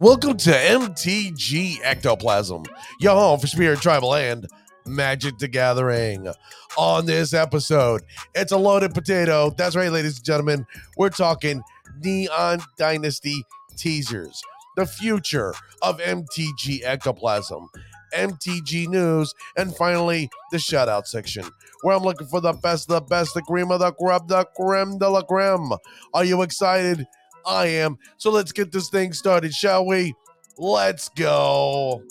Welcome to MTG Ectoplasm, your home for Spirit Tribal and Magic the Gathering. On this episode, it's a loaded potato. That's right, ladies and gentlemen. We're talking Neon Dynasty teasers, the future of MTG Ectoplasm, MTG News, and finally, the shout out section, where I'm looking for the best, the best, the cream of the crop, the creme de la creme. Are you excited? I am. So let's get this thing started, shall we? Let's go.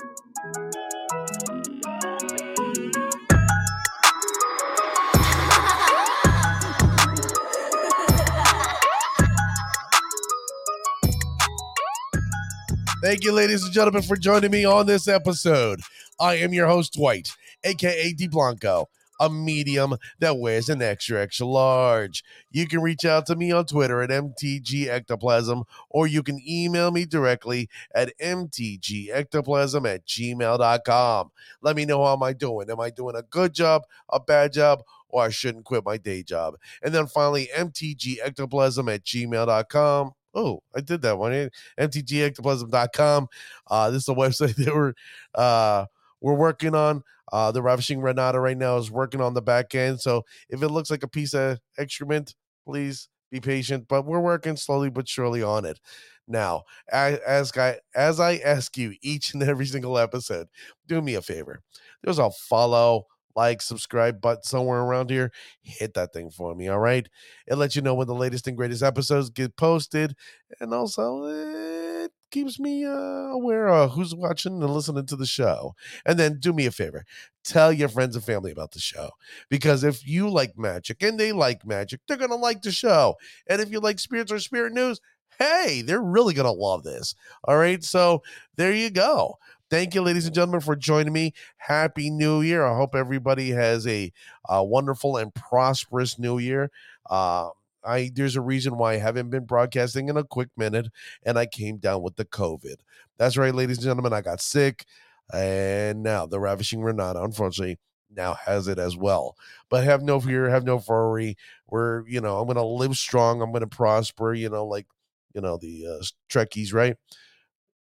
Thank you, ladies and gentlemen, for joining me on this episode. I am your host, Dwight, aka D Blanco, a medium that wears an extra extra large. You can reach out to me on Twitter at MTG Ectoplasm, or you can email me directly at MTGEctoplasm at gmail.com. Let me know how am I doing. Am I doing a good job, a bad job, or I shouldn't quit my day job? And then finally, MTG Ectoplasm at gmail.com. Oh, I did that one. MTG MTGEctoplasm.com. Uh, this is a website that we're uh, we're working on. Uh, the Ravishing Renata right now is working on the back end. So if it looks like a piece of excrement, please be patient. But we're working slowly but surely on it. Now, as, as I as I ask you each and every single episode, do me a favor. There's a follow, like, subscribe button somewhere around here. Hit that thing for me, all right? It lets you know when the latest and greatest episodes get posted, and also it keeps me uh, aware of who's watching and listening to the show. And then do me a favor, tell your friends and family about the show because if you like magic and they like magic, they're gonna like the show. And if you like spirits or spirit news, hey, they're really gonna love this. All right, so there you go. Thank you, ladies and gentlemen, for joining me. Happy New Year. I hope everybody has a, a wonderful and prosperous New Year. Uh, I there's a reason why I haven't been broadcasting in a quick minute, and I came down with the COVID. That's right, ladies and gentlemen. I got sick, and now the ravishing Renata, unfortunately, now has it as well. But have no fear, have no worry. We're, you know, I'm gonna live strong. I'm gonna prosper. You know, like, you know, the uh, Trekkies, right?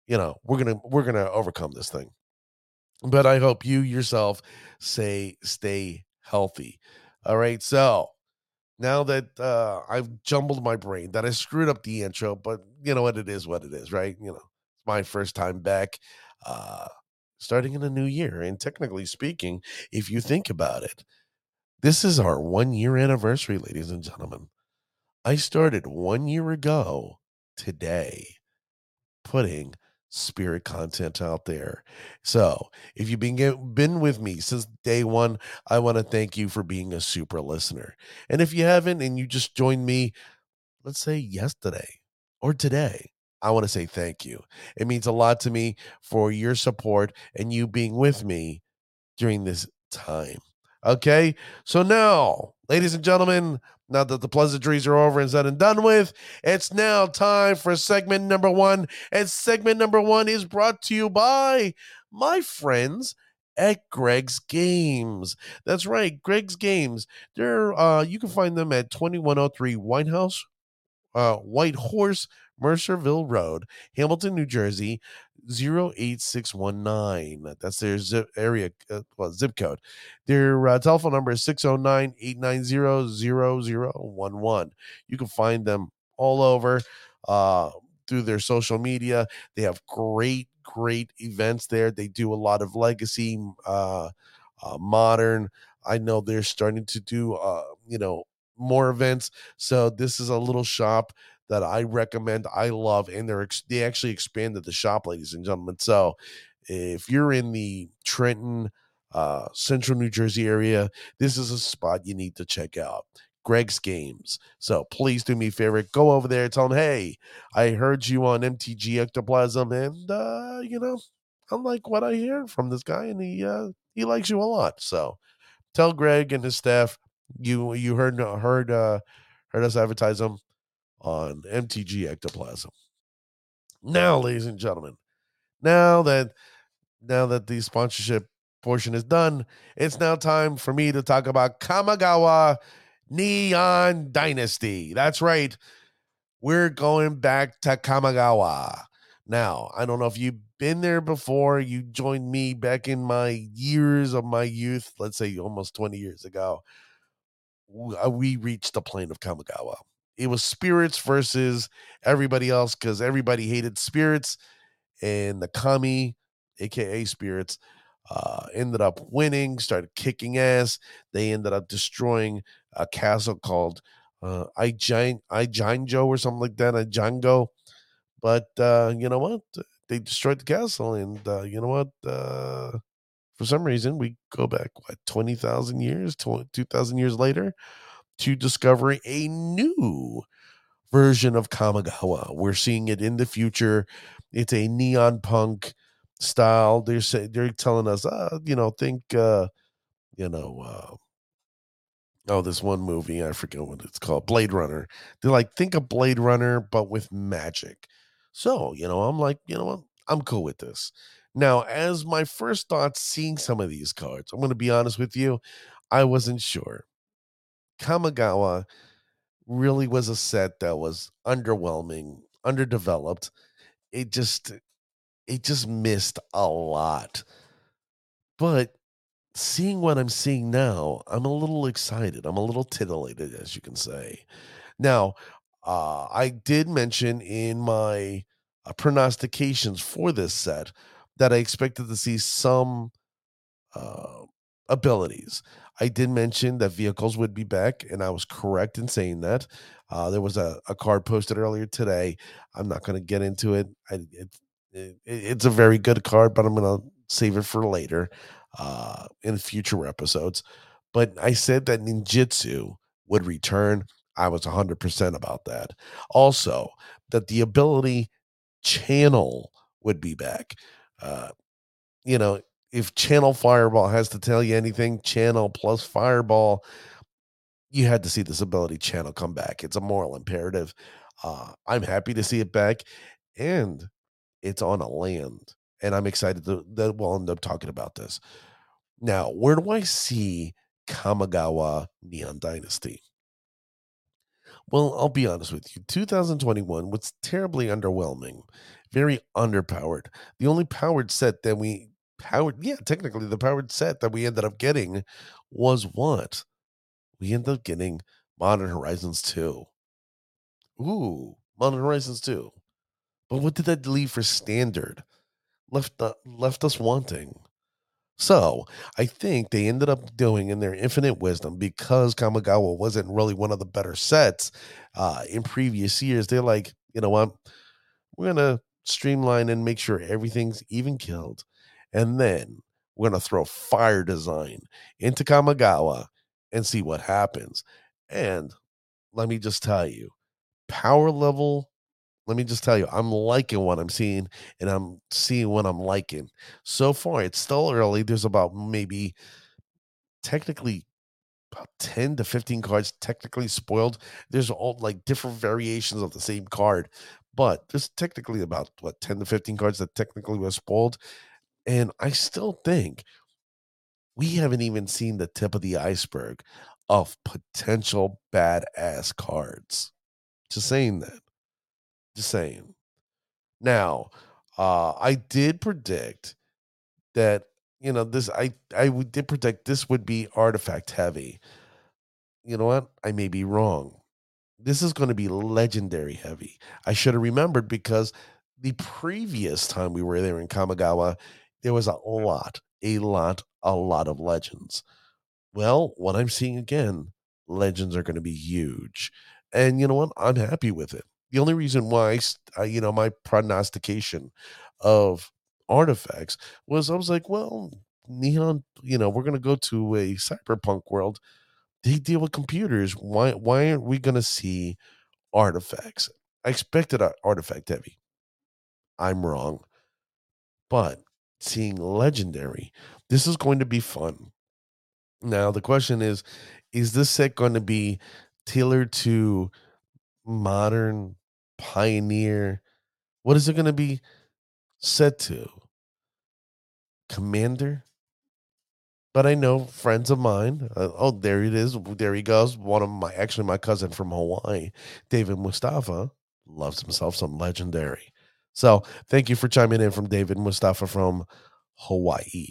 You know, we're gonna we're gonna overcome this thing. But I hope you yourself say stay healthy. All right, so now that uh, I've jumbled my brain, that I screwed up the intro, but you know what? It is what it is, right? You know, it's my first time back, uh, starting in a new year. And technically speaking, if you think about it, this is our one year anniversary, ladies and gentlemen. I started one year ago today putting spirit content out there. So, if you've been been with me since day 1, I want to thank you for being a super listener. And if you haven't and you just joined me let's say yesterday or today, I want to say thank you. It means a lot to me for your support and you being with me during this time. Okay? So now, ladies and gentlemen, now that the pleasantries are over and said and done with, it's now time for segment number one. And segment number one is brought to you by my friends at Greg's Games. That's right, Greg's Games. They're uh you can find them at 2103 Whitehouse, uh White Horse, Mercerville Road, Hamilton, New Jersey. 08619. That's their zip area, uh, well, zip code. Their uh, telephone number is 609 890 0011. You can find them all over uh, through their social media. They have great, great events there. They do a lot of legacy, uh, uh, modern. I know they're starting to do, uh, you know, more events. So this is a little shop that I recommend. I love, and they're they actually expanded the shop, ladies and gentlemen. So if you're in the Trenton, uh, Central New Jersey area, this is a spot you need to check out. Greg's Games. So please do me a favor, go over there, tell them, hey, I heard you on MTG Ectoplasm, and uh, you know, I like what I hear from this guy, and he uh, he likes you a lot. So tell Greg and his staff you you heard heard uh, heard us advertise them on MTG Ectoplasm. Now, ladies and gentlemen, now that now that the sponsorship portion is done, it's now time for me to talk about Kamigawa Neon Dynasty. That's right. We're going back to Kamigawa. Now, I don't know if you've been there before. You joined me back in my years of my youth, let's say almost 20 years ago. Uh, we reached the plane of Kamigawa. It was spirits versus everybody else because everybody hated spirits, and the Kami, aka spirits, uh, ended up winning, started kicking ass. They ended up destroying a castle called uh, Ijinjo or something like that, Ijango. But uh, you know what? They destroyed the castle, and uh, you know what? For some reason, we go back what twenty thousand years, two thousand years later, to discover a new version of Kamigawa. We're seeing it in the future. It's a neon punk style. They're saying they're telling us, uh, you know, think, uh, you know, uh, oh, this one movie I forget what it's called, Blade Runner. They're like, think of Blade Runner but with magic. So you know, I'm like, you know what, I'm cool with this. Now, as my first thoughts seeing some of these cards, I'm going to be honest with you, I wasn't sure. Kamigawa really was a set that was underwhelming, underdeveloped. It just it just missed a lot. But seeing what I'm seeing now, I'm a little excited. I'm a little titillated, as you can say. Now, uh, I did mention in my uh, prognostications for this set that I expected to see some uh, abilities. I did mention that vehicles would be back, and I was correct in saying that. Uh, there was a, a card posted earlier today. I'm not going to get into it. I, it, it. It's a very good card, but I'm going to save it for later uh, in future episodes. But I said that ninjutsu would return. I was 100% about that. Also, that the ability channel would be back. Uh, you know, if Channel Fireball has to tell you anything, Channel plus Fireball, you had to see this ability channel come back. It's a moral imperative. Uh, I'm happy to see it back, and it's on a land, and I'm excited to, that we'll end up talking about this. Now, where do I see Kamigawa Neon Dynasty? Well, I'll be honest with you. 2021 was terribly underwhelming, very underpowered. The only powered set that we powered, yeah, technically the powered set that we ended up getting was what? We ended up getting Modern Horizons 2. Ooh, Modern Horizons 2. But what did that leave for standard? Left the, left us wanting. So I think they ended up doing in their infinite wisdom because Kamigawa wasn't really one of the better sets uh, in previous years. They're like, you know what? We're gonna streamline and make sure everything's even killed, and then we're gonna throw fire design into Kamigawa and see what happens. And let me just tell you, power level let me just tell you, I'm liking what I'm seeing and I'm seeing what I'm liking. So far, it's still early. There's about maybe technically about 10 to 15 cards technically spoiled. There's all like different variations of the same card, but there's technically about what 10 to 15 cards that technically were spoiled. And I still think we haven't even seen the tip of the iceberg of potential badass cards. Just saying that. Just saying. Now, uh, I did predict that you know this. I I did predict this would be artifact heavy. You know what? I may be wrong. This is going to be legendary heavy. I should have remembered because the previous time we were there in Kamigawa, there was a lot, a lot, a lot of legends. Well, what I'm seeing again, legends are going to be huge. And you know what? I'm happy with it the only reason why I, you know my prognostication of artifacts was I was like, well, neon, you know, we're gonna go to a cyberpunk world. They deal with computers. Why why aren't we gonna see artifacts? I expected artifact heavy. I'm wrong. But seeing legendary, this is going to be fun. Now the question is, is this set going to be tailored to modern Pioneer. What is it going to be said to? Commander? But I know friends of mine. Uh, oh, there it is. There he goes. One of my, actually, my cousin from Hawaii, David Mustafa, loves himself some legendary. So thank you for chiming in from David Mustafa from Hawaii.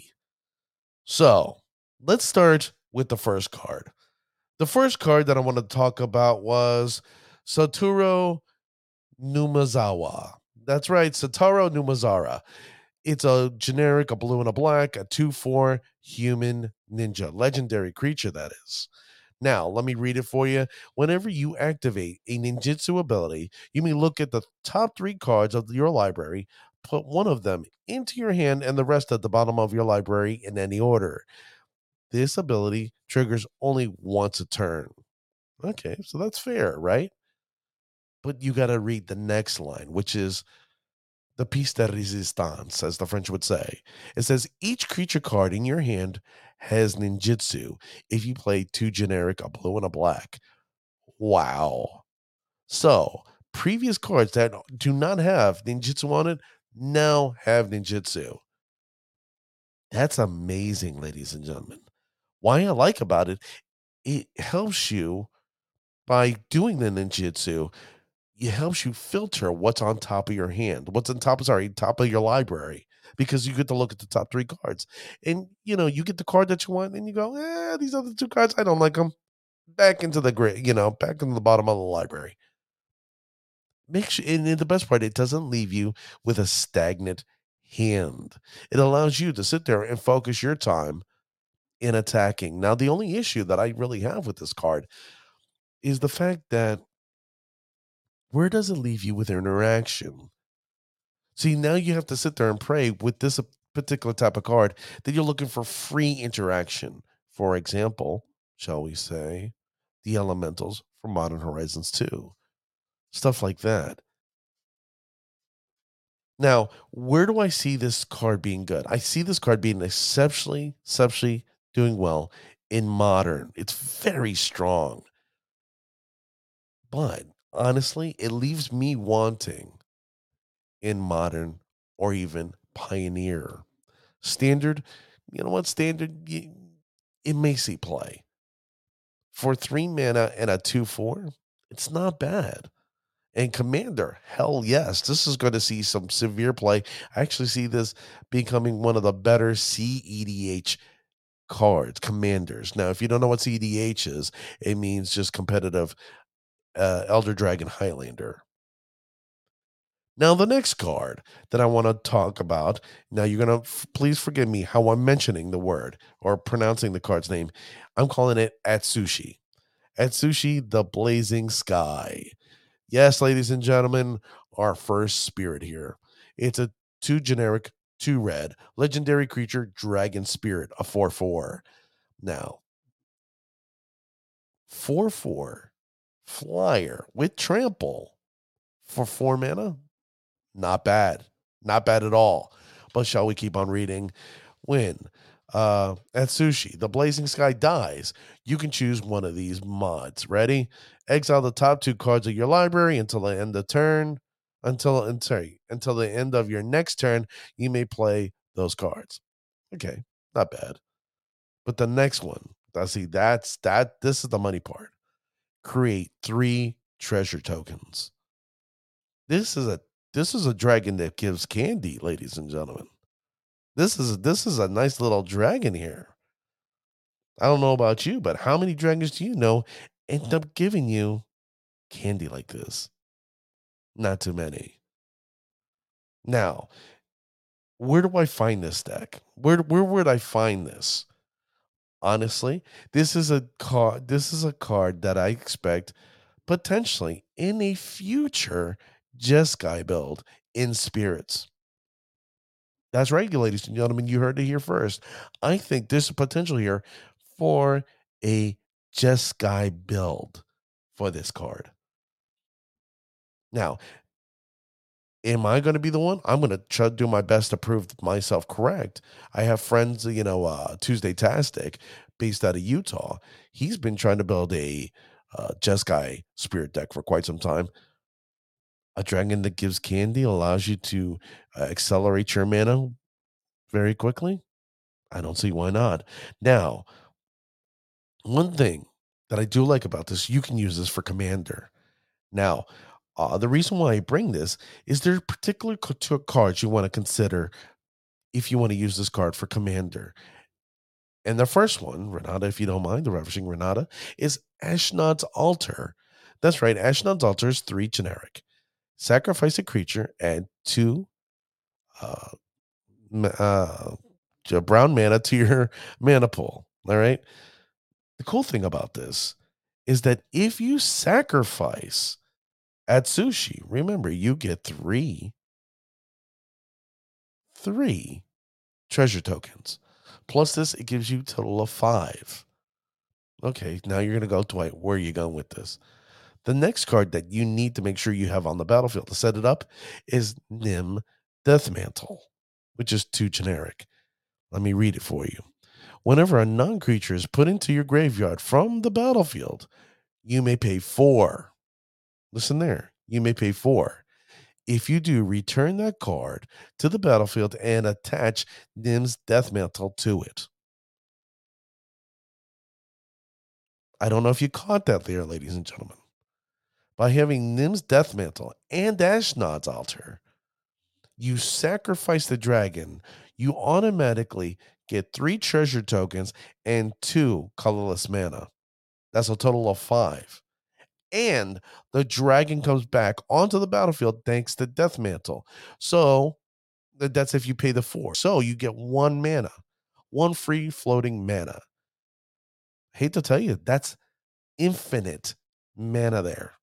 So let's start with the first card. The first card that I want to talk about was Satoru Numazawa. That's right, Satoru Numazawa. It's a generic, a blue and a black, a 2 4 human ninja, legendary creature, that is. Now, let me read it for you. Whenever you activate a ninjutsu ability, you may look at the top three cards of your library, put one of them into your hand, and the rest at the bottom of your library in any order. This ability triggers only once a turn. Okay, so that's fair, right? But you got to read the next line, which is the piece de resistance, as the French would say. It says each creature card in your hand has ninjutsu if you play two generic, a blue and a black. Wow. So, previous cards that do not have ninjutsu on it now have ninjutsu. That's amazing, ladies and gentlemen. Why I like about it, it helps you by doing the ninjutsu it helps you filter what's on top of your hand, what's on top of sorry, top of your library, because you get to look at the top three cards, and you know you get the card that you want, and you go, eh, these other two cards I don't like them. Back into the grid, you know, back into the bottom of the library. Make sure, and the best part, it doesn't leave you with a stagnant hand. It allows you to sit there and focus your time in attacking. Now, the only issue that I really have with this card is the fact that where does it leave you with interaction? See, now you have to sit there and pray with this particular type of card that you're looking for free interaction. For example, shall we say, the elementals from Modern Horizons 2. Stuff like that. Now, where do I see this card being good? I see this card being exceptionally, exceptionally doing well in modern. It's very strong. But honestly, it leaves me wanting in modern or even pioneer. Standard, you know what? Standard, it may see play. For three mana and a 2 4, it's not bad. And Commander, hell yes, this is going to see some severe play. I actually see this becoming one of the better CEDH cards, commanders. Now, if you don't know what CEDH is, it means just competitive uh, Elder Dragon Highlander. Now, the next card that I want to talk about. Now, you're going to f- please forgive me how I'm mentioning the word or pronouncing the card's name. I'm calling it Atsushi. Atsushi, the Blazing Sky. Yes, ladies and gentlemen, our first spirit here. It's a two generic, two red, legendary creature, Dragon Spirit, a 4 4. Now, 4 4 flyer with trample for four mana. Not bad. Not bad at all. But shall we keep on reading? When uh, Atsushi, the Blazing Sky dies, you can choose one of these mods. Ready? Exile the top two cards of your library until the end of turn. Until sorry, until the end of your next turn, you may play those cards. Okay, not bad. But the next one, I see that's that. This is the money part create three treasure tokens. This is a this is a dragon that gives candy, ladies and gentlemen. This is this is a nice little dragon here. I don't know about you, but how many dragons do you know end up giving you candy like this? Not too many. Now, where do I find this deck? Where where would I find this? Honestly, this is a card. This is a card that I expect potentially in a future Jeskai build in spirits. That's right, ladies and gentlemen. You heard it here first. I think there's a potential here for a Jeskai build for this card. Now, am I going to be the one? I'm going to do my best to prove myself correct. I have friends, you know, uh, Tuesday Tastic, based out of Utah. He's been trying to build a uh, Jeskai spirit deck for quite some time. A dragon that gives candy allows you to uh, accelerate your mana very quickly. I don't see why not. Now, one thing that I do like about this, you can use this for commander. Now, Uh, the reason why I bring this is there are particular cards you want to consider if you want to use this card for commander. And the first one, Renata, if you don't mind, the Ravishing Renata, is Ashnod's Altar. That's right, Ashnod's Altar is three generic. Sacrifice a creature, add two uh, uh, brown mana to your mana pool. All right. The cool thing about this is that if you sacrifice Atsushi, remember you get three, three treasure tokens. Plus this, it gives you total of five. Okay, now you're gonna go, Dwight. Where are you going with this? The next card that you need to make sure you have on the battlefield to set it up is Nim Deathmantle, which is too generic. Let me read it for you. Whenever a non creature is put into your graveyard from the battlefield, you may pay four. Listen there. You may pay four. If you do, return that card to the battlefield and attach Nim's Deathmantle to it. I don't know if you caught that there, ladies and gentlemen. By having Nim's Deathmantle and Ashnod's Altar, you sacrifice the dragon, you automatically get three treasure tokens and two colorless mana. That's a total of five. And the dragon comes back onto the battlefield thanks to Deathmantle. So that's if you pay the four. So you get one mana, one free floating mana. hate to tell you, that's infinite mana there.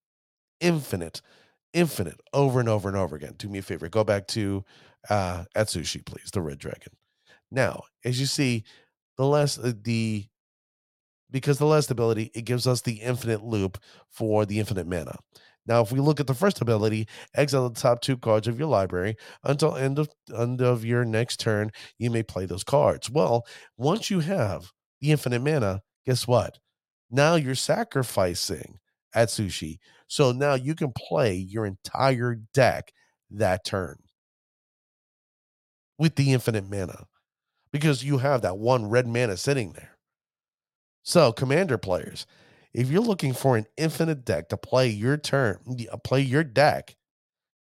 Infinite infinite over and over and over again. Do me a favor, go back to uh, Atsushi, please, the red dragon. Now, as you see, the less uh, the because the last ability it gives us the infinite loop for the infinite mana. Now, if we look at the first ability, exile the top two cards of your library until end of end of your next turn. You may play those cards. Well, once you have the infinite mana, guess what? Now you're sacrificing Atsushi. so now you can play your entire deck that turn with the infinite mana because you have that one red mana sitting there. So, commander players, if you're looking for an infinite deck to play your turn, uh, play your deck,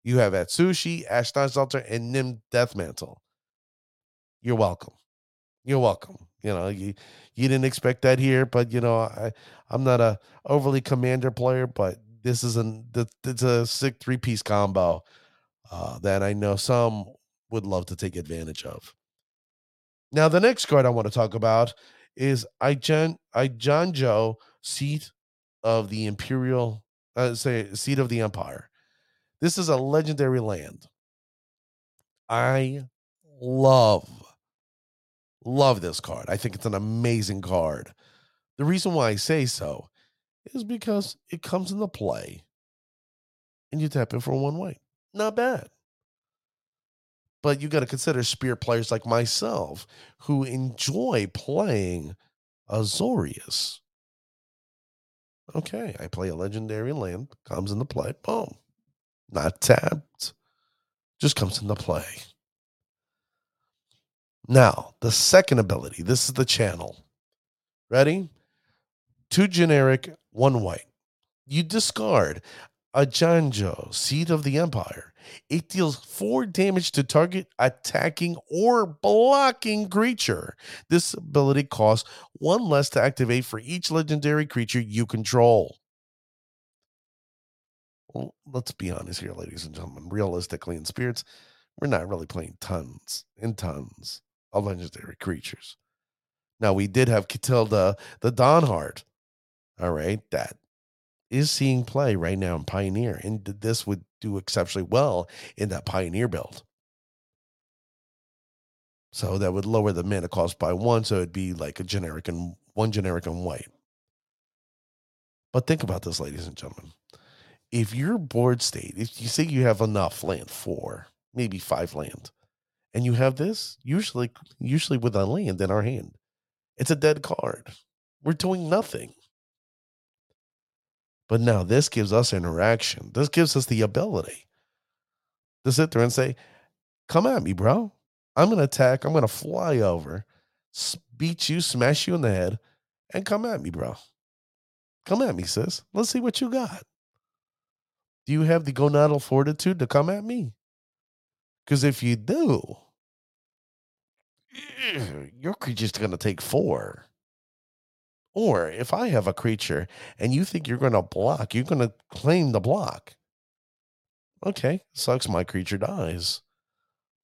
you have Atsushi, Ashnod's Altar, and Nim Deathmantle. You're welcome. You're welcome. You know, you you didn't expect that here, but you know, I I'm not a overly commander player, but this is an it's a sick three piece combo uh, that I know some would love to take advantage of. Now, the next card I want to talk about is Ijan Eiganjo, seat of the Imperial, uh, say seat of the Empire. This is a legendary land. I love love this card. I think it's an amazing card. The reason why I say so is because it comes into play and you tap it for one white. Not bad. But you got to consider spirit players like myself who enjoy playing Azorius. Okay, I play a legendary land, comes into play, boom. Not tapped, just comes into play. Now, the second ability this is the channel. Ready? Two generic, one white. You discard Eiganjo, Seat of the Empire. It deals four damage to target attacking or blocking creature. This ability costs one less to activate for each legendary creature you control. Well, let's be honest here, ladies and gentlemen. Realistically, in spirits, we're not really playing tons and tons of legendary creatures. Now, we did have Katilda the Dawnhart, all right, that is seeing play right now in Pioneer. And this would do exceptionally well in that Pioneer build. So that would lower the mana cost by one. So it'd be like a generic and one generic and white. But think about this, ladies and gentlemen. If your board state, if you say you have enough land, four, maybe five land, and you have this, usually, usually with a land in our hand, it's a dead card. We're doing nothing. But now this gives us interaction. This gives us the ability to sit there and say, Come at me, bro. I'm going to attack. I'm going to fly over, beat you, smash you in the head, and come at me, bro. Come at me, sis. Let's see what you got. Do you have the gonadal fortitude to come at me? Because if you do, your creature's going to take four. Or if I have a creature and you think you're going to block, you're going to claim the block. Okay, sucks my creature dies,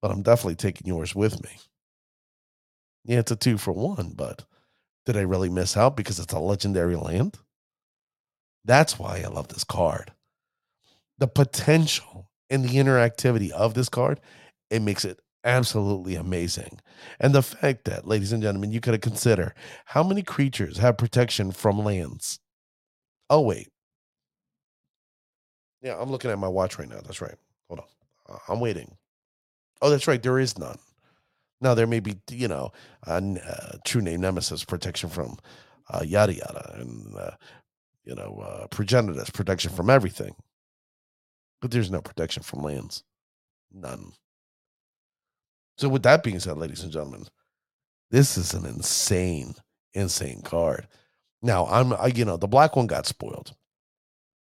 but I'm definitely taking yours with me. Yeah, it's a two for one, but did I really miss out because it's a legendary land? That's why I love this card. The potential and the interactivity of this card, it makes it absolutely amazing. And the fact that, ladies and gentlemen, you could consider how many creatures have protection from lands. Oh, wait. Yeah, I'm looking at my watch right now. That's right. Hold on. I'm waiting. Oh, that's right. There is none. Now, there may be, you know, uh, true name nemesis protection from uh, yada yada and, uh, you know, uh, progenitus protection from everything. But there's no protection from lands. None. So, with that being said, ladies and gentlemen, this is an insane, insane card. Now, I'm, I, you know, the black one got spoiled,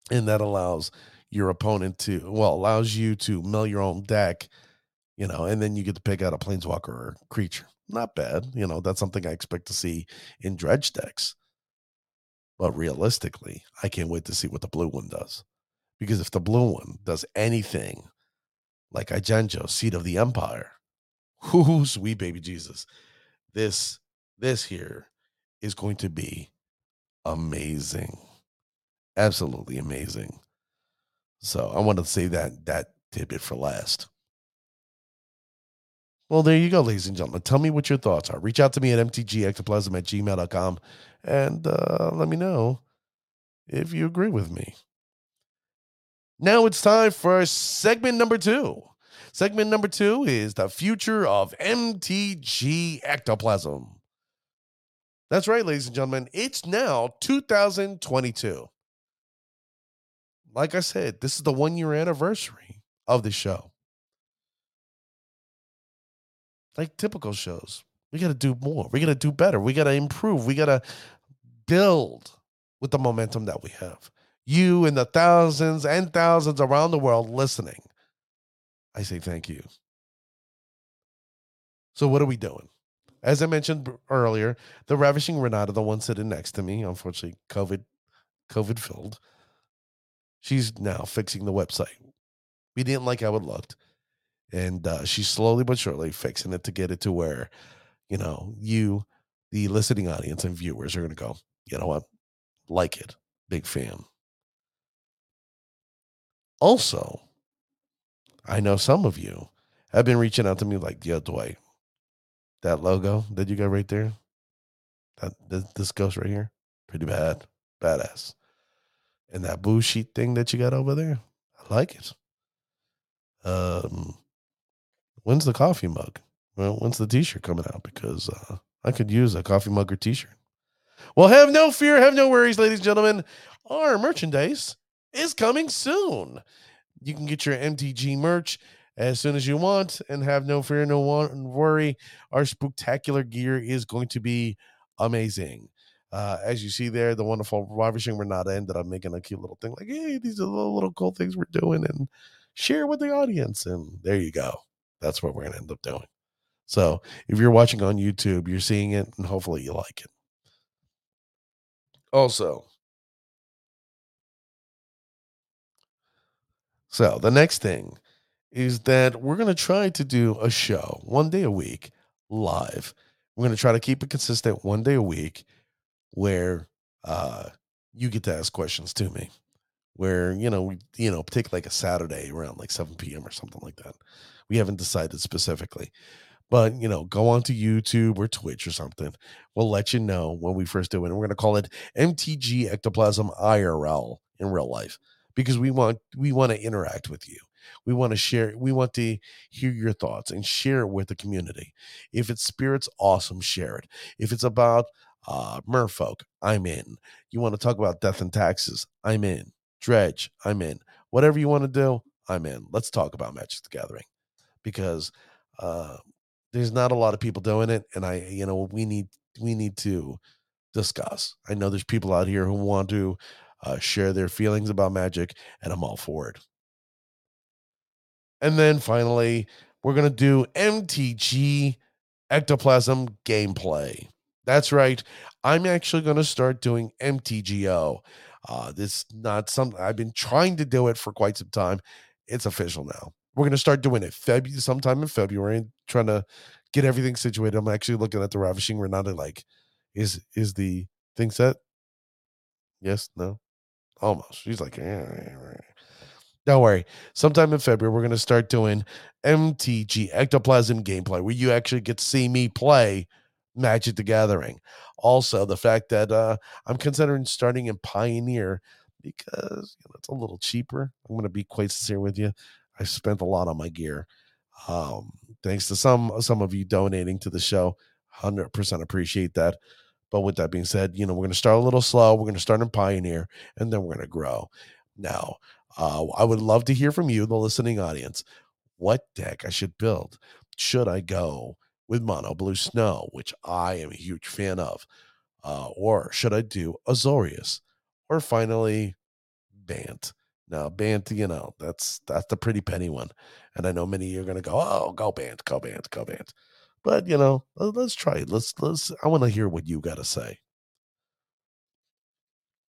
and that allows your opponent to, well, allows you to mill your own deck, you know, and then you get to pick out a planeswalker or creature. Not bad, you know. That's something I expect to see in dredge decks. But realistically, I can't wait to see what the blue one does, because if the blue one does anything like Eiganjo, Seat of the Empire, Whoo, sweet baby Jesus. This this here is going to be amazing. Absolutely amazing. So I want to say that that tidbit for last. Well, there you go, ladies and gentlemen. Tell me what your thoughts are. Reach out to me at mtgectoplasm at gmail.com and uh, let me know if you agree with me. Now it's time for segment number two. Segment number two is the future of MTG ectoplasm. That's right, ladies and gentlemen. It's now 2022. Like I said, this is the one year anniversary of the show. Like typical shows, we got to do more. We got to do better. We got to improve. We got to build with the momentum that we have. You and the thousands and thousands around the world listening I say thank you. So, what are we doing? As I mentioned earlier, the ravishing Renata, the one sitting next to me, unfortunately, COVID, COVID filled. She's now fixing the website. We didn't like how it looked, and uh, she's slowly but surely fixing it to get it to where, you know, you, the listening audience and viewers, are going to go. You know what? Like it, big fan. Also, I know some of you have been reaching out to me like, yo, Dwight, that logo that you got right there, that this ghost right here, pretty bad, badass. And that boo sheet thing that you got over there, I like it. Um, when's the coffee mug? Well, when's the t-shirt coming out? Because uh, I could use a coffee mug or t-shirt. Well, have no fear, have no worries, ladies and gentlemen. Our merchandise is coming soon. You can get your MTG merch as soon as you want and have no fear, no worry. Our spectacular gear is going to be amazing. Uh, as you see there, the wonderful Ravishing Renata ended up making a cute little thing like, hey, these are the little, cool things we're doing and share with the audience. And there you go. That's what we're going to end up doing. So if you're watching on YouTube, you're seeing it and hopefully you like it. Also, So the next thing is that we're going to try to do a show one day a week live. We're going to try to keep it consistent one day a week where uh, you get to ask questions to me. Where, you know, we, you know, take like a Saturday around like 7 p.m. or something like that. We haven't decided specifically. But, you know, go on to YouTube or Twitch or something. We'll let you know when we first do it. And we're going to call it MTG Ectoplasm IRL in real life because we want we want to interact with you. We want to share, we want to hear your thoughts and share it with the community. If it's spirits, awesome, share it. If it's about uh merfolk, I'm in. You want to talk about death and taxes, I'm in. Dredge, I'm in. Whatever you want to do, I'm in. Let's talk about Magic the Gathering because uh there's not a lot of people doing it and I you know we need we need to discuss. I know there's people out here who want to uh, share their feelings about Magic, and I'm all for it. And then finally, we're going to do MTG Ectoplasm gameplay. That's right. I'm actually going to start doing MTGO. Uh, this not something I've been trying to do it for quite some time. It's official now. We're going to start doing it February, sometime in February, trying to get everything situated. I'm actually looking at the Ravishing Renata. Like, is is the thing set? Yes, no, almost. She's like, yeah, don't worry. Sometime in February, we're going to start doing MTG Ectoplasm gameplay, where you actually get to see me play Magic the Gathering. Also, the fact that uh, I'm considering starting in Pioneer because you know, it's a little cheaper. I'm going to be quite sincere with you. I spent a lot on my gear. Um, thanks to some some of you donating to the show, hundred percent appreciate that. But with that being said, you know we're going to start a little slow. We're going to start in Pioneer, and then we're going to grow. Now, uh, I would love to hear from you, the listening audience. What deck I should build? Should I go with Mono Blue Snow, which I am a huge fan of, uh, or should I do Azorius, or finally Bant? Now, Bant, you know, that's that's the pretty penny one. And I know many are gonna go, oh, go Bant, go Bant, go Bant. But you know, let's try it. Let's let's I want to hear what you gotta say.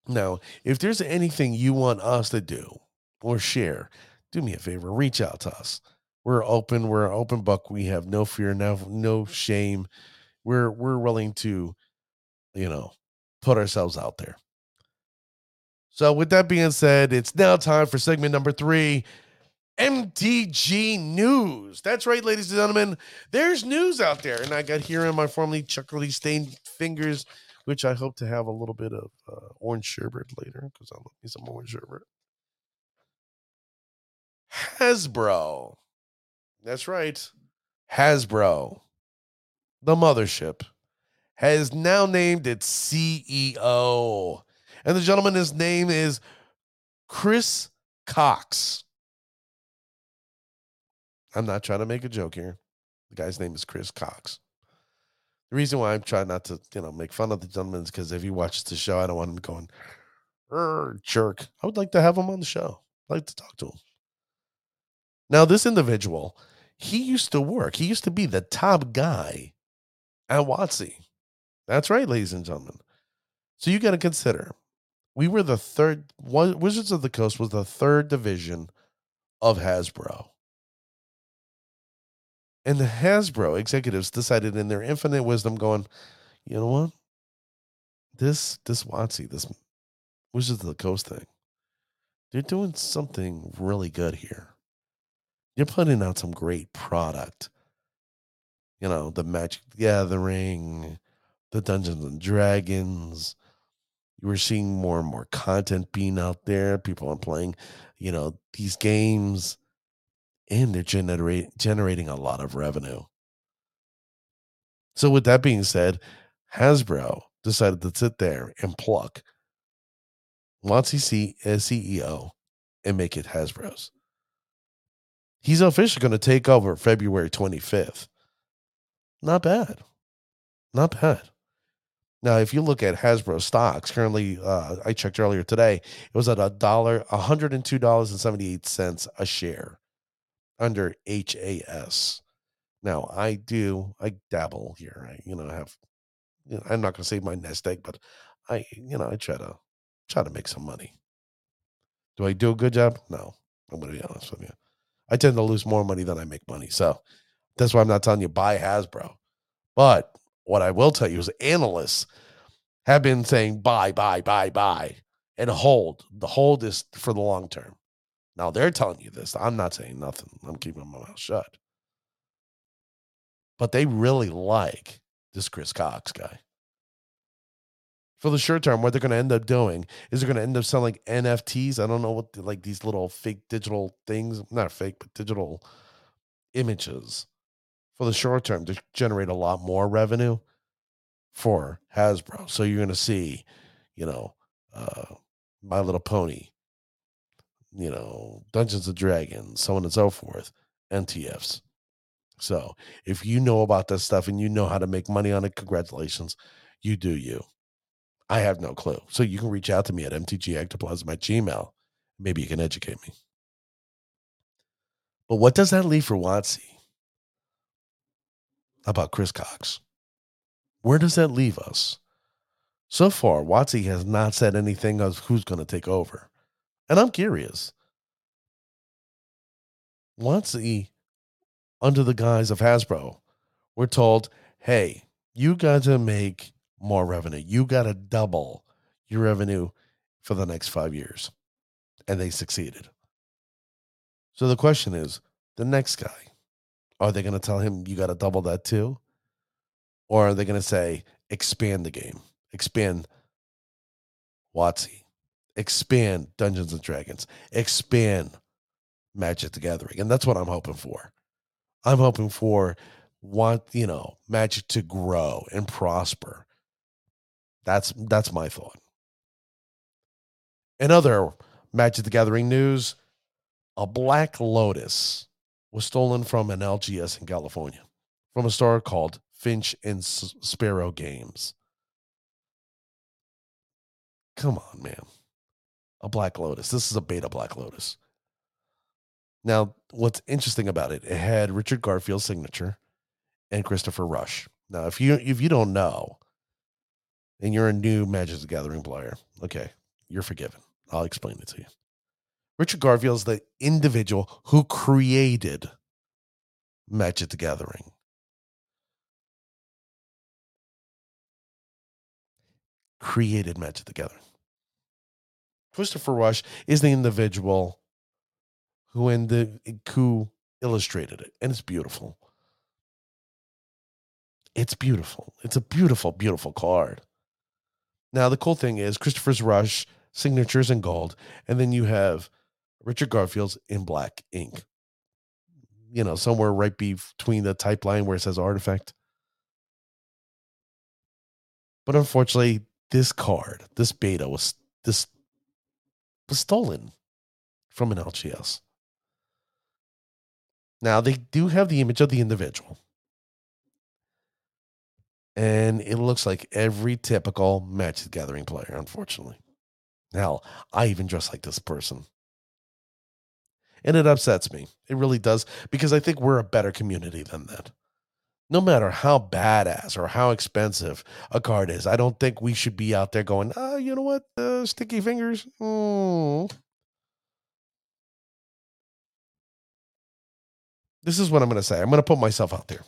Now, if there's anything you want us to do or share, do me a favor, reach out to us. We're open, we're an open book. We have no fear, no no shame. We're we're willing to, you know, put ourselves out there. So, with that being said, it's now time for segment number three MTG News. That's right, ladies and gentlemen. There's news out there. And I got here in my formerly chocolatey stained fingers, which I hope to have a little bit of uh, orange sherbet later because I love me some orange sherbet. Hasbro. That's right. Hasbro, the mothership, has now named its CEO. And the gentleman, his name is Chris Cocks. I'm not trying to make a joke here. The guy's name is Chris Cocks. The reason why I'm trying not to, you know, make fun of the gentleman is because if he watches the show, I don't want him going, jerk. I would like to have him on the show. I'd like to talk to him. Now, this individual, he used to work, he used to be the top guy at WotC. That's right, ladies and gentlemen. So you got to consider we were the third Wizards of the Coast was the third division of Hasbro. And the Hasbro executives decided in their infinite wisdom going, you know what? This this WotC, this Wizards of the Coast thing, they're doing something really good here. You're putting out some great product. You know, the Magic Gathering, the Dungeons and Dragons, we're seeing more and more content being out there. People are playing, you know, these games, and they're generate, generating a lot of revenue. So, with that being said, Hasbro decided to sit there and pluck WotC as CEO and make it Hasbro's. He's officially going to take over February 25th. Not bad. Not bad. Now, if you look at Hasbro stocks, currently, uh, I checked earlier today, it was at a dollar, one hundred and two dollars and seventy eight cents a share, under HAS. Now, I do, I dabble here. I, you know, I have, you know, I'm not going to say my nest egg, but I, you know, I try to try to make some money. Do I do a good job? No, I'm going to be honest with you. I tend to lose more money than I make money, so that's why I'm not telling you buy Hasbro. But what I will tell you is analysts have been saying buy, buy, buy, buy, and hold. The hold is for the long term. Now they're telling you this. I'm not saying nothing. I'm keeping my mouth shut. But they really like this Chris Cocks guy. For the short term, what they're going to end up doing is they're going to end up selling NFTs. I don't know what, like these little fake digital things, not fake, but digital images for the short term to generate a lot more revenue for Hasbro. So you're going to see, you know, uh, My Little Pony, you know, Dungeons and Dragons, so on and so forth, NTFs. So if you know about that stuff and you know how to make money on it, congratulations. You do you. I have no clue. So you can reach out to me at mtgectoplasm at gmail. Maybe you can educate me. But what does that leave for WotC? About Chris Cocks? Where does that leave us? So far, WotC has not said anything of who's going to take over. And I'm curious. WotC, under the guise of Hasbro, we're told, hey, you got to make more revenue. You got to double your revenue for the next five years. And they succeeded. So the question is the next guy, are they going to tell him you got to double that too? Or are they going to say, expand the game, expand WotC, expand Dungeons and Dragons, expand Magic the Gathering? And that's what I'm hoping for. I'm hoping for want you know magic to grow and prosper. That's that's my thought. In other magic the gathering news a black lotus was stolen from an lgs in california from a store called finch and sparrow games. Come on man a black lotus this is a beta black lotus now what's interesting about it it had richard garfield's signature and Christopher Rush. Now, if you if you don't know, and you're a new Magic the Gathering player, okay, you're forgiven. I'll explain it to you. Richard Garfield is the individual who created Magic the Gathering. Created Magic the Gathering. Christopher Rush is the individual who in the who illustrated it, and it's beautiful. It's beautiful. It's a beautiful, beautiful card. Now, the cool thing is Christopher's Rush signatures in gold, and then you have Richard Garfield's in black ink. You know, somewhere right between the type line where it says artifact. But unfortunately, this card, this beta was this was stolen from an LGS. Now they do have the image of the individual and it looks like every typical Magic Gathering player, unfortunately. Hell, I even dress like this person. And it upsets me. It really does, because I think we're a better community than that. No matter how badass or how expensive a card is, I don't think we should be out there going, oh, you know what, uh, sticky fingers. Mm. This is what I'm going to say. I'm going to put myself out there.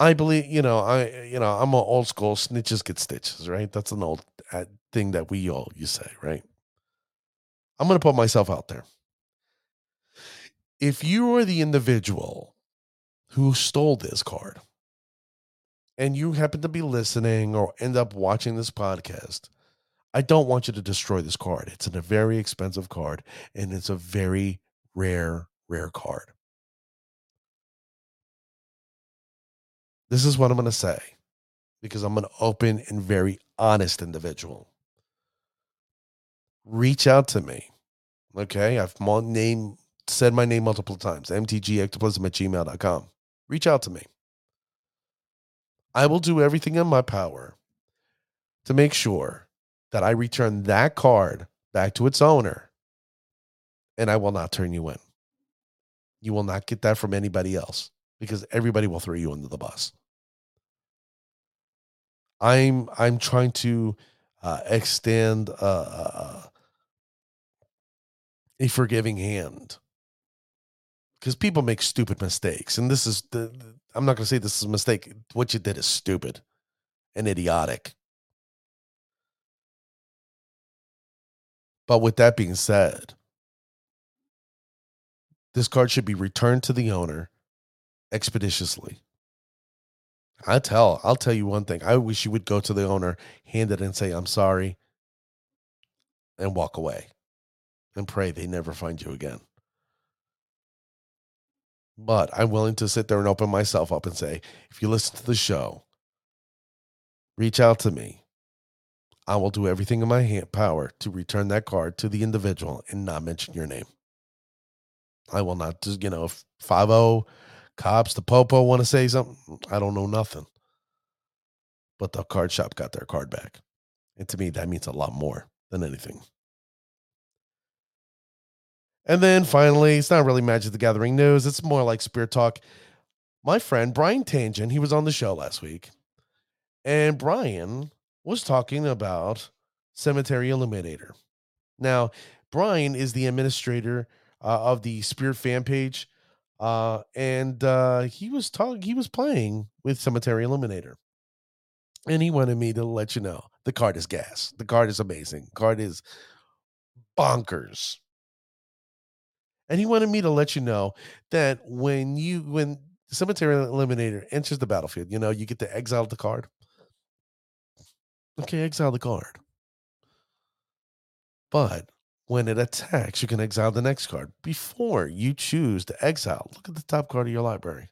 I believe, you know, I, you know, I'm an old school snitches get stitches, right? That's an old uh, thing that we all you say, right? I'm going to put myself out there. If you are the individual who stole this card and you happen to be listening or end up watching this podcast, I don't want you to destroy this card. It's a very expensive card and it's a very rare, rare card. This is what I'm going to say because I'm an open and very honest individual. Reach out to me. Okay. I've name, said my name multiple times mtgectoplasm at gmail.com. Reach out to me. I will do everything in my power to make sure that I return that card back to its owner and I will not turn you in. You will not get that from anybody else because everybody will throw you under the bus. I'm I'm trying to uh, extend uh, uh, a forgiving hand because people make stupid mistakes, and this is the. I'm not going to say this is a mistake. What you did is stupid and idiotic. But with that being said, this card should be returned to the owner expeditiously. I tell, I'll tell you one thing. I wish you would go to the owner, hand it, and say, "I'm sorry," and walk away, and pray they never find you again. But I'm willing to sit there and open myself up and say, if you listen to the show, reach out to me. I will do everything in my hand, power to return that card to the individual and not mention your name. I will not just, you know, 50 cops, the popo want to say something. I don't know nothing. but the card shop got their card back. And to me, that means a lot more than anything. And then finally, it's not really Magic the Gathering news. It's more like Spirit Talk. My friend Brian Tangent, he was on the show last week. And Brian was talking about Cemetery Illuminator. Now, Brian is the administrator uh, of the Spirit fan page. Uh, and uh, he was talking, he was playing with Cemetery Illuminator. And he wanted me to let you know the card is gas. The card is amazing. The card is bonkers and he wanted me to let you know that when you when cemetery illuminator enters the battlefield you know you get to exile the card. Okay exile the card. But when it attacks you can exile the next card before you choose to exile. Look at the top card of your library.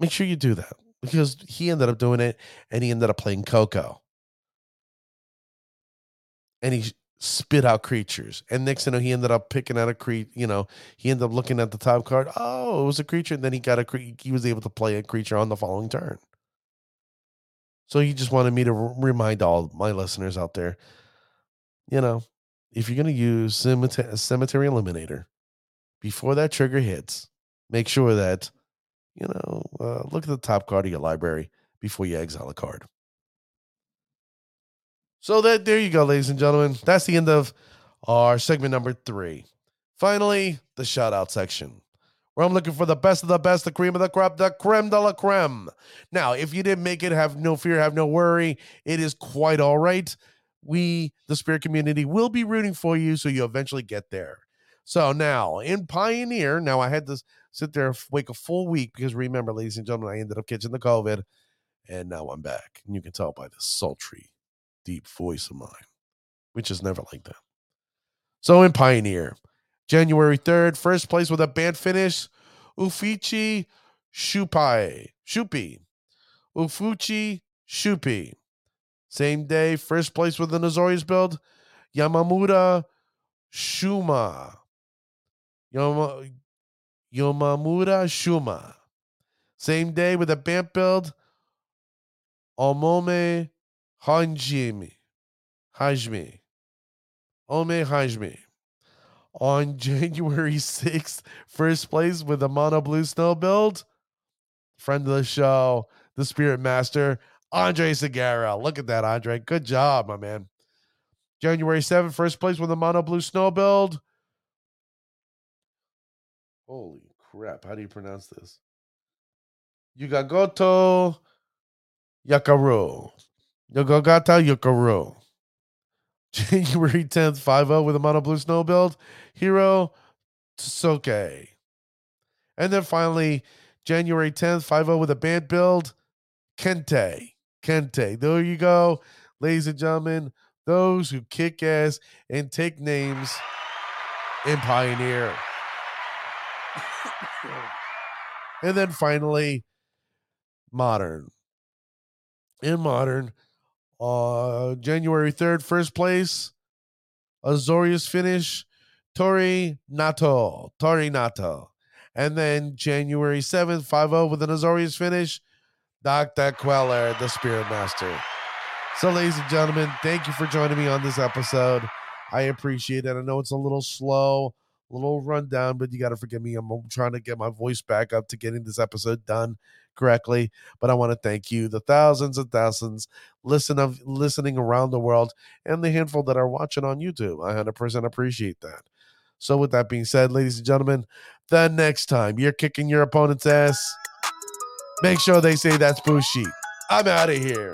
Make sure you do that because he ended up doing it and he ended up playing coco. And he spit out creatures. And next thing you know, he ended up picking out a creature. You know, he ended up looking at the top card. Oh, it was a creature. And then he got a cre- he was able to play a creature on the following turn. So he just wanted me to r- remind all my listeners out there, you know, if you're going to use cemetery, cemetery illuminator before that trigger hits, make sure that you know uh, look at the top card of your library before you exile a card. So that there you go, ladies and gentlemen. That's the end of our segment number three. Finally, the shout out section. Where I'm looking for the best of the best, the cream of the crop, the creme de la creme. Now, if you didn't make it, have no fear, have no worry. It is quite all right. We, the spirit community, will be rooting for you so you eventually get there. So now in Pioneer, now I had to sit there wake a full week because remember, ladies and gentlemen, I ended up catching the COVID, and now I'm back. And you can tell by the sultry deep voice of mine, which is never like that. So in Pioneer, January 3rd, first place with a Bant finish, Ufichi Shupai, Shupi. Ufuchi Shupi. Same day, first place with the Azorius build, Yamamura Shuma. Yama, Yamamura Shuma. Same day with a Bant build, Omome Hanjimi, Hajmi, Ome Hajmi. On January 6th, first place with the mono blue snow build. Friend of the show, the Spirit Master, Andre Segura. Look at that, Andre. Good job, my man. January 7th, first place with the mono blue snow build. Holy crap. How do you pronounce this? Yugagoto Yakaru. Yogogata Yokoru. January 10th, 5 0 with a mono blue snow build. Hero Tsoke. And then finally, January 10th, 5 0 with a Bant build. Kente. Kente. There you go, ladies and gentlemen. Those who kick ass and take names in Pioneer. and then finally, Modern. In Modern, uh, January 3rd, first place, Azorius finish, Tori Nato, Tori Nato. And then January 7th, 5 0 with an Azorius finish, Dr. Queller, the Spirit Master. So, ladies and gentlemen, thank you for joining me on this episode. I appreciate it. I know it's a little slow, a little rundown, but you got to forgive me. I'm trying to get my voice back up to getting this episode done correctly. But I want to thank you, the thousands and thousands listen of listening around the world, and the handful that are watching on YouTube. I 100% appreciate that. So, with that being said, ladies and gentlemen, the next time you're kicking your opponent's ass, make sure they say that's Bushi. I'm out of here.